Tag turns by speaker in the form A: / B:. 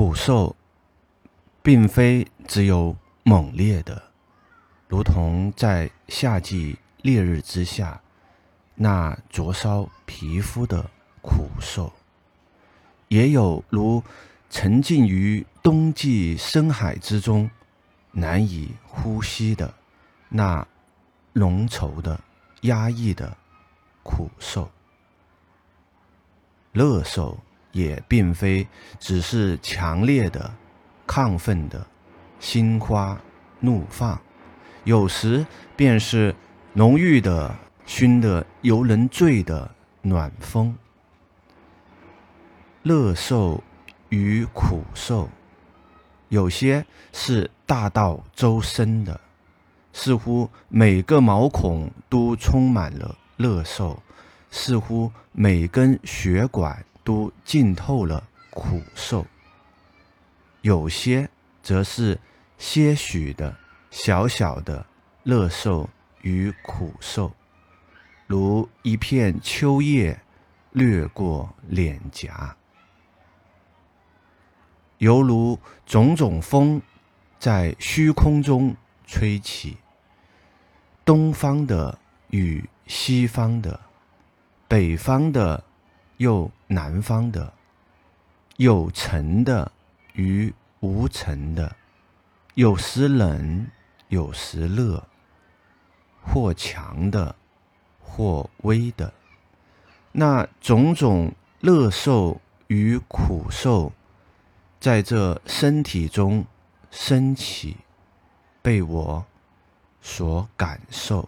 A: 苦受，并非只有猛烈的，如同在夏季烈日之下那灼烧皮肤的苦受，也有如沉浸于冬季深海之中难以呼吸的那浓稠的压抑的苦受。乐受也并非只是强烈的、亢奋的心花怒放，有时便是浓郁的、熏得游人醉的暖风。乐受与苦受，有些是大到周身的，似乎每个毛孔都充满了乐受。似乎每根血管都浸透了苦受，有些则是些许的小小的乐受与苦受，如一片秋叶掠过脸颊，犹如种种风在虚空中吹起，东方的与西方的。北方的，又南方的，有尘的与无尘的，有时冷，有时热，或强的，或微的，那种种乐受与苦受，在这身体中升起，被我所感受。